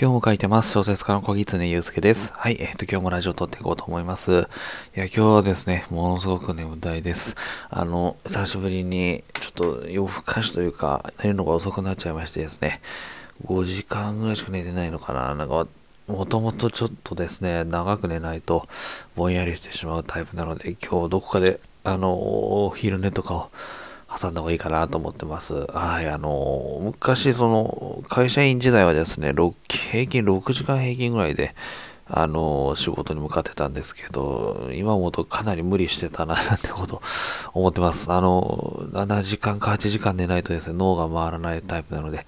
今日も書いてます。小説家の小木常祐介です。はい。えっ、ー、と、今日もラジオ撮っていこうと思います。いや、今日はですね、ものすごく眠たいです。あの、久しぶりに、ちょっと夜更かしというか、寝るのが遅くなっちゃいましてですね、5時間ぐらいしか寝てないのかな。なんか、もともとちょっとですね、長く寝ないとぼんやりしてしまうタイプなので、今日どこかで、あの、お昼寝とかを挟んだ方がいいかなと思ってます。はい、あの、昔、その、会社員時代はですね、平均6時間平均ぐらいで、あの、仕事に向かってたんですけど、今思うとかなり無理してたな、なんてこと思ってます。あの、7時間か8時間寝ないとですね、脳が回らないタイプなので、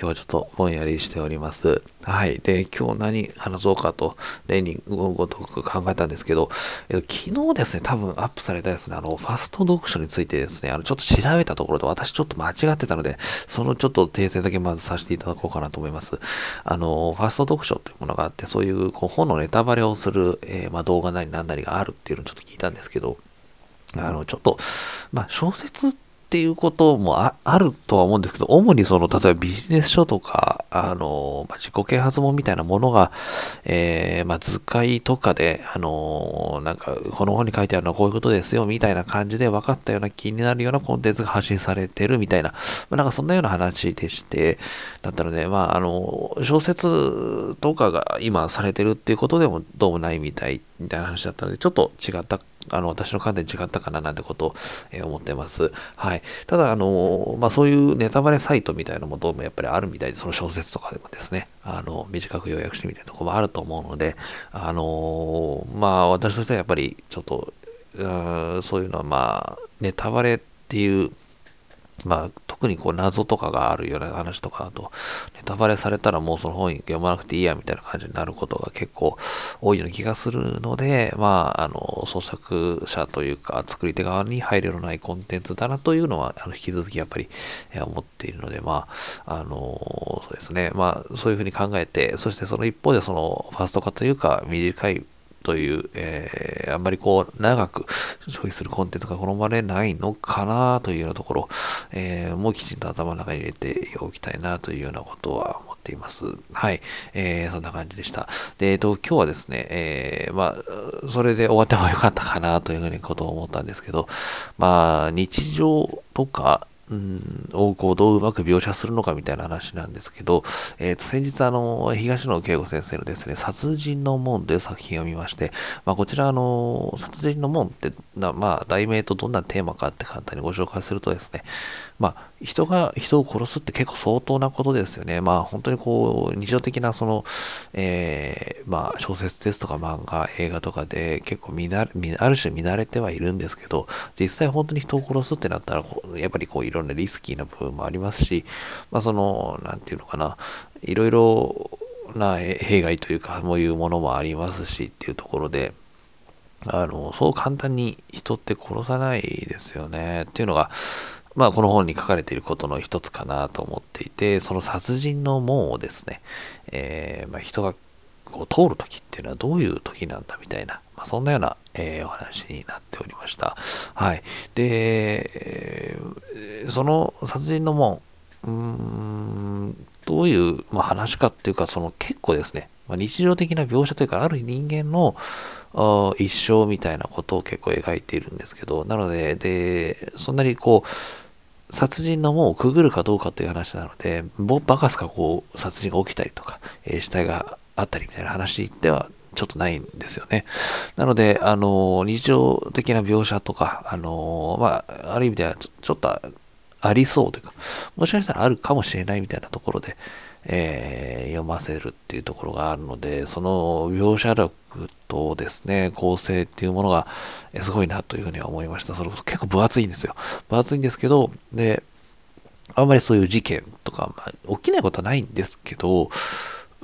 今日はちょっとぼんやりしております。はい。で、今日何話そうかと、例にごとく考えたんですけど、えっと、昨日ですね、多分アップされたですね、あの、ファスト読書についてですね、あの、ちょっと調べたところで私ちょっと間違ってたので、そのちょっと訂正だけまずさせていただこうかなと思います。あの、ファスト読書というものがあって、そういうこう本のネタバレをする、えー、まあ、動画なり何なりがあるっていうのをちょっと聞いたんですけど、あの、ちょっと、まあ、小説ってっていうこともあるとは思うんですけど、主にその、例えばビジネス書とか、あの、まあ、自己啓発本みたいなものが、えー、まあ、図解とかで、あの、なんか、この本に書いてあるのはこういうことですよ、みたいな感じで分かったような気になるようなコンテンツが発信されてるみたいな、まあ、なんかそんなような話でして、だったので、まあ、あの、小説とかが今されてるっていうことでもどうもないみたい、みたいな話だったので、ちょっと違ったあの、私の観点違ったかななんてことを、えー、思ってます。はい。ただ、あの、まあ、そういうネタバレサイトみたいなのもどうもやっぱりあるみたいで、その小説とかでもですね、あの、短く要約してみたいなとこもあると思うので、あの、まあ、私としてはやっぱりちょっと、うそういうのはまあ、ネタバレっていうまあ、特にこう謎とかがあるような話とかだと、ネタバレされたらもうその本読まなくていいやみたいな感じになることが結構多いような気がするので、まあ、あの、創作者というか、作り手側に配慮のないコンテンツだなというのは、あの引き続きやっぱり、思っているので、まあ、あの、そうですね、まあ、そういうふうに考えて、そしてその一方でその、ファースト化というか、短いという、えー、あんまりこう、長く消費するコンテンツが好まれないのかなというようなところ、えー、もうきちんと頭の中に入れておきたいなというようなことは思っています。はい。えー、そんな感じでした。で、えっ、と、今日はですね、えー、まあ、それで終わってもよかったかなというふうにことを思ったんですけど、まあ、日常とか、うん、をこうどううまく描写するのかみたいな話なんですけど、え、ー、と、先日あの、東野圭吾先生のですね、殺人の門という作品を見まして、まあ、こちらあの、殺人の門ってな、まあ、題名とどんなテーマかって簡単にご紹介するとですね、まあ、人が人を殺すって結構相当なことですよね。まあ、本当にこう、日常的なその、えー、まあ、小説ですとか漫画、映画とかで結構見な、ある種見慣れてはいるんですけど、実際本当に人を殺すってなったら、やっぱりこう、いろろんなリスキーな部分もありますし、まあ、その、なんていうのかな、いろいろな弊害というか、そういうものもありますしっていうところで、あの、そう簡単に人って殺さないですよね。っていうのが、まあ、この本に書かれていることの一つかなと思っていて、その殺人の門をですね、えー、まあ、人がこう通るときっていうのはどういう時なんだみたいな、まあ、そんなような、えー、お話になっておりました。はい。で、その殺人の門、うん、どういう、まあ、話かっていうか、その結構ですね、まあ、日常的な描写というか、ある人間の一生みたいなことを結構描いているんですけど、なので、で、そんなにこう、殺人の門をくぐるかどうかという話なので、バカすかこう、殺人が起きたりとか、えー、死体があったりみたいな話ではちょっとないんですよね。なので、あの、日常的な描写とか、あの、まあ、ある意味ではちょっとありそうというか、もしかしたらあるかもしれないみたいなところで、えー、読ませるっていうところがあるので、その描写力とですね、構成っていうものがすごいなというふうには思いました。それこそ結構分厚いんですよ。分厚いんですけど、で、あんまりそういう事件とか、まあ、起きないことはないんですけど、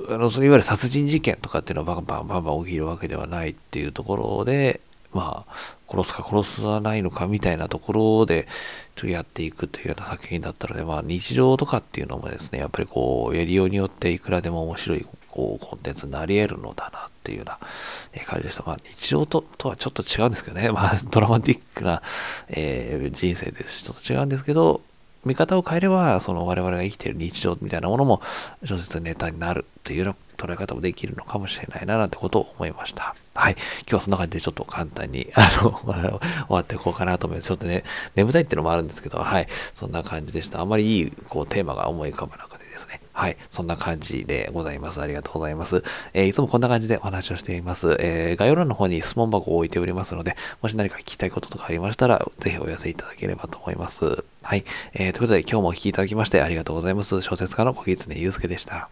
あの、そのいわゆる殺人事件とかっていうのはバンバンバンバン起きるわけではないっていうところで、まあ、殺すか殺さないのかみたいなところで、ちょっとやっていくというような作品だったので、まあ、日常とかっていうのもですね、やっぱりこう、やりようによっていくらでも面白い、こう、コンテンツになり得るのだなっていうような感じでした。まあ、日常ととはちょっと違うんですけどね、まあ、ドラマティックな、えー、人生ですし、ちょっと違うんですけど、見方を変えれば、その我々が生きている日常みたいなものも小説ネタになるというような捉え方もできるのかもしれないななんてことを思いました。はい。今日はそんな感じでちょっと簡単に、あの、終わっていこうかなと思います。ちょっとね、眠たいっていうのもあるんですけど、はい。そんな感じでした。あんまりいい、こう、テーマが思い浮かばなかった。はい。そんな感じでございます。ありがとうございます。えー、いつもこんな感じでお話をしています。えー、概要欄の方に質問箱を置いておりますので、もし何か聞きたいこととかありましたら、ぜひお寄せいただければと思います。はい。えー、ということで今日もお聴きいただきましてありがとうございます。小説家の小木常祐介でした。